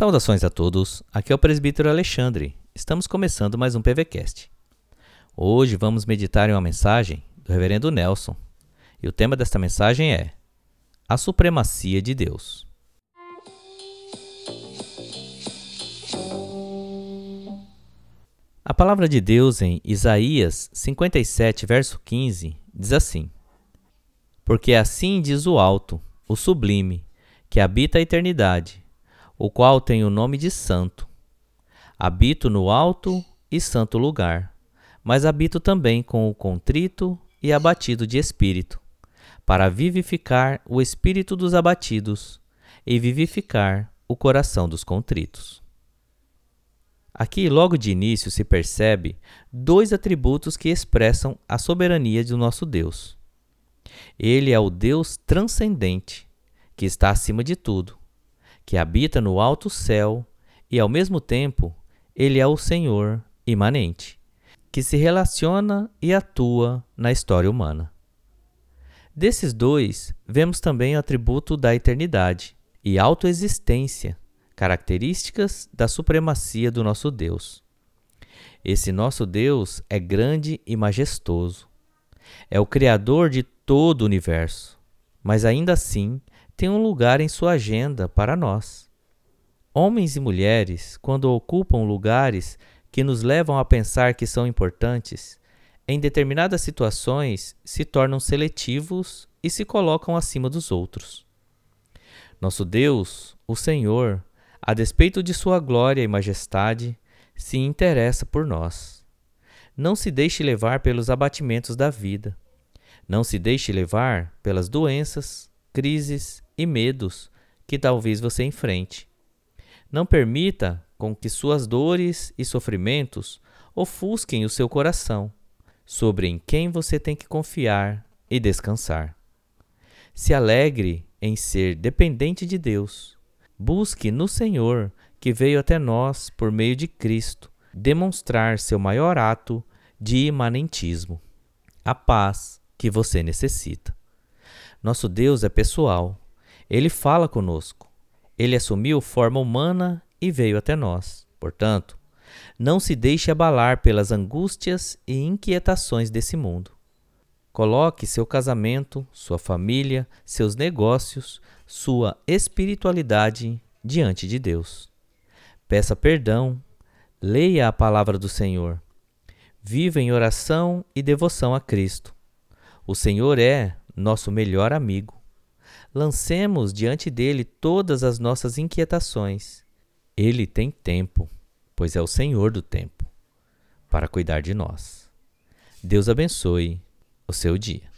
Saudações a todos, aqui é o presbítero Alexandre. Estamos começando mais um PVCast. Hoje vamos meditar em uma mensagem do reverendo Nelson. E o tema desta mensagem é A Supremacia de Deus. A palavra de Deus em Isaías 57, verso 15, diz assim: Porque assim diz o Alto, o Sublime, que habita a eternidade, o qual tem o nome de Santo. Habito no alto e santo lugar, mas habito também com o contrito e abatido de espírito, para vivificar o espírito dos abatidos e vivificar o coração dos contritos. Aqui, logo de início, se percebe dois atributos que expressam a soberania do nosso Deus. Ele é o Deus transcendente, que está acima de tudo, que habita no alto céu e, ao mesmo tempo, ele é o Senhor imanente, que se relaciona e atua na história humana. Desses dois, vemos também o atributo da eternidade e autoexistência, características da supremacia do nosso Deus. Esse nosso Deus é grande e majestoso. É o Criador de todo o universo, mas ainda assim tem um lugar em sua agenda para nós. Homens e mulheres, quando ocupam lugares que nos levam a pensar que são importantes, em determinadas situações se tornam seletivos e se colocam acima dos outros. Nosso Deus, o Senhor, a despeito de sua glória e majestade, se interessa por nós. Não se deixe levar pelos abatimentos da vida. Não se deixe levar pelas doenças, crises e medos que talvez você enfrente. Não permita com que suas dores e sofrimentos ofusquem o seu coração sobre em quem você tem que confiar e descansar. Se alegre em ser dependente de Deus Busque no Senhor, que veio até nós por meio de Cristo, demonstrar seu maior ato de imanentismo, a paz que você necessita. Nosso Deus é pessoal. Ele fala conosco. Ele assumiu forma humana e veio até nós. Portanto, não se deixe abalar pelas angústias e inquietações desse mundo. Coloque seu casamento, sua família, seus negócios, sua espiritualidade diante de Deus. Peça perdão, leia a palavra do Senhor. Viva em oração e devoção a Cristo. O Senhor é nosso melhor amigo. Lancemos diante dele todas as nossas inquietações. Ele tem tempo, pois é o Senhor do tempo, para cuidar de nós. Deus abençoe o seu dia.